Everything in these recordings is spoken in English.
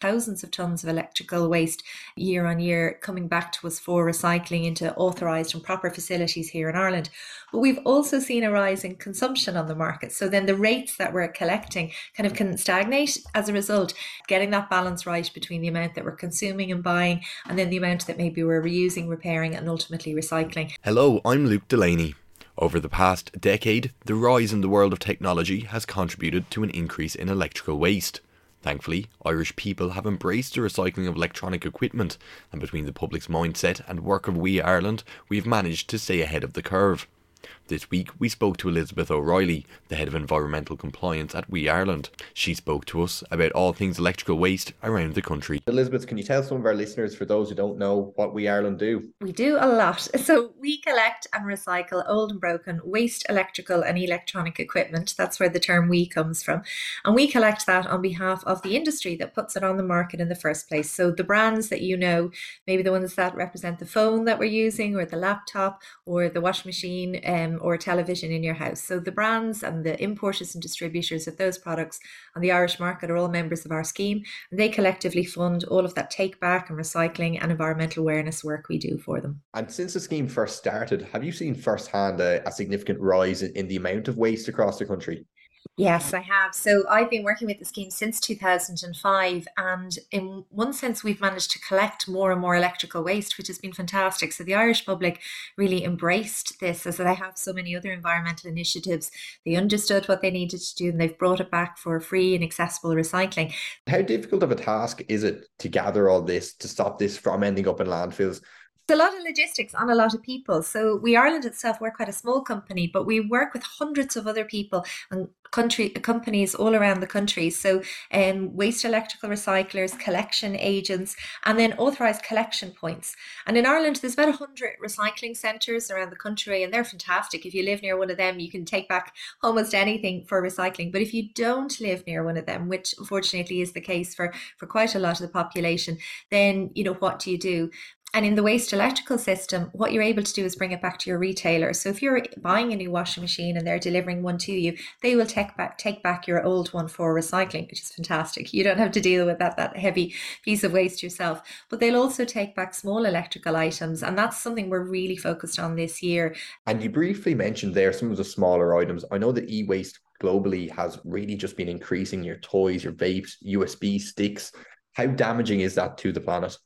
thousands of tons of electrical waste year on year coming back to us for recycling into authorised and proper facilities here in Ireland. But we've also seen a rise in consumption on the market. So then the rates that we're collecting kind of can stagnate as a result, getting that balance right between the amount that we're consuming and buying and then the amount that maybe we're reusing, repairing, and ultimately recycling. Hello, I'm Luke Delaney. Over the past decade, the rise in the world of technology has contributed to an increase in electrical waste. Thankfully, Irish people have embraced the recycling of electronic equipment, and between the public's mindset and work of WEEE Ireland, we've managed to stay ahead of the curve. This week, we spoke to Elizabeth O'Reilly, the head of environmental compliance at WEEE Ireland. She spoke to us about all things electrical waste around the country. Elizabeth, can you tell some of our listeners, for those who don't know, what WEEE Ireland do? We do a lot. So, we collect and recycle old and broken waste electrical and electronic equipment. That's where the term WEEE comes from. And we collect that on behalf of the industry that puts it on the market in the first place. So, the brands that you know, maybe the ones that represent the phone that we're using, or the laptop, or the washing machine. Um, or television in your house. So the brands and the importers and distributors of those products on the Irish market are all members of our scheme, and they collectively fund all of that take back and recycling and environmental awareness work we do for them. And since the scheme first started, have you seen firsthand a, a significant rise in, in the amount of waste across the country? Yes, I have. So I've been working with the scheme since 2005. And in one sense, we've managed to collect more and more electrical waste, which has been fantastic. So the Irish public really embraced this as they have so many other environmental initiatives. They understood what they needed to do and they've brought it back for free and accessible recycling. How difficult of a task is it to gather all this, to stop this from ending up in landfills? A lot of logistics on a lot of people. So WEEE Ireland itself, we're quite a small company, but we work with hundreds of other people and country companies all around the country. So um, waste electrical recyclers, collection agents, and then authorised collection points. And in Ireland, there's about 100 recycling centres around the country, and they're fantastic. If you live near one of them, you can take back almost anything for recycling. But if you don't live near one of them, which unfortunately is the case for, for quite a lot of the population, then, you know, what do you do? And in the waste electrical system, what you're able to do is bring it back to your retailer. So if you're buying a new washing machine and they're delivering one to you, they will take back take back your old one for recycling, which is fantastic. You don't have to deal with that that heavy piece of waste yourself. But they'll also take back small electrical items, and that's something we're really focused on this year. And you briefly mentioned there some of the smaller items. I know that e-waste globally has really just been increasing your toys, your vapes, USB sticks. How damaging is that to the planet?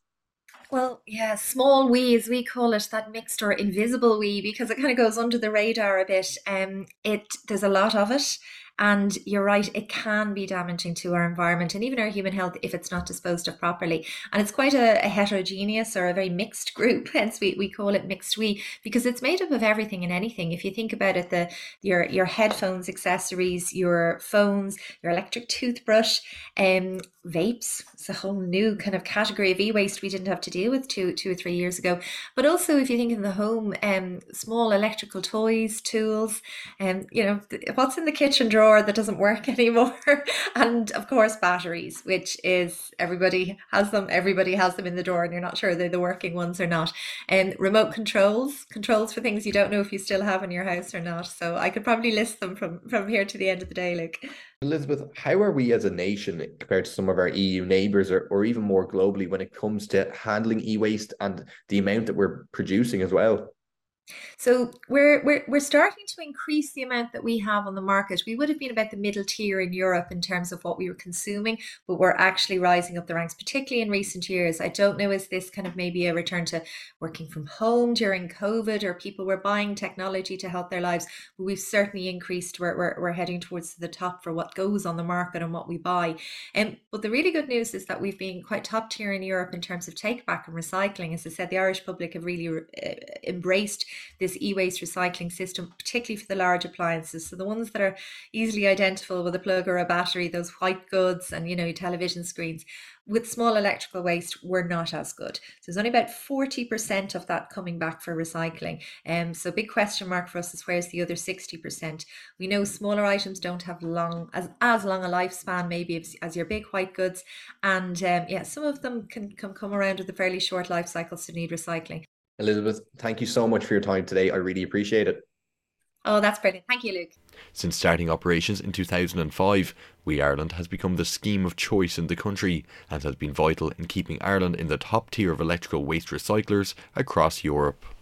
Well, yeah, small WEEE as we call it, that mixed or invisible WEEE, because it kind of goes under the radar a bit. Um, it there's a lot of it, and you're right, it can be damaging to our environment and even our human health if it's not disposed of properly. And it's quite a, a heterogeneous or a very mixed group, hence we, we call it mixed WEEE, because it's made up of everything and anything. If you think about it, the your your headphones, accessories, your phones, your electric toothbrush, um, vapes, it's a whole new kind of category of e-waste we didn't have to deal with two two or three years ago. But also if you think in the home, um, small electrical toys, tools, and um, you know, what's in the kitchen drawer drawer that doesn't work anymore. and of course, batteries, which is everybody has them, everybody has them in the drawer, and you're not sure they're the working ones or not. And um, remote controls, controls for things you don't know if you still have in your house or not. So I could probably list them from, from here to the end of the day, Luke. Elizabeth, how are we as a nation compared to some of our EU neighbours or, or even more globally when it comes to handling e waste and the amount that we're producing as well? So we're, we're we're starting to increase the amount that we have on the market. We would have been about the middle tier in Europe in terms of what we were consuming, but we're actually rising up the ranks, particularly in recent years. I don't know is this kind of maybe a return to working from home during COVID, or people were buying technology to help their lives. But we've certainly increased. We're we're, we're heading towards the top for what goes on the market and what we buy. And um, but the really good news is that we've been quite top tier in Europe in terms of take back and recycling. As I said, the Irish public have really uh, embraced this e-waste recycling system, particularly for the large appliances. So the ones that are easily identifiable with a plug or a battery, those white goods and you know television screens. With small electrical waste, we're not as good. So there's only about 40% of that coming back for recycling. Um, so big question mark for us is where's the other 60%? We know smaller items don't have long as, as long a lifespan maybe as, as your big white goods. And um, yeah, some of them can, can come around with a fairly short life cycle, so need recycling. Elizabeth, thank you so much for your time today. I really appreciate it. Oh, that's brilliant. Thank you, Luke. Since starting operations in 2005, WEEE Ireland has become the scheme of choice in the country and has been vital in keeping Ireland in the top tier of electrical waste recyclers across Europe.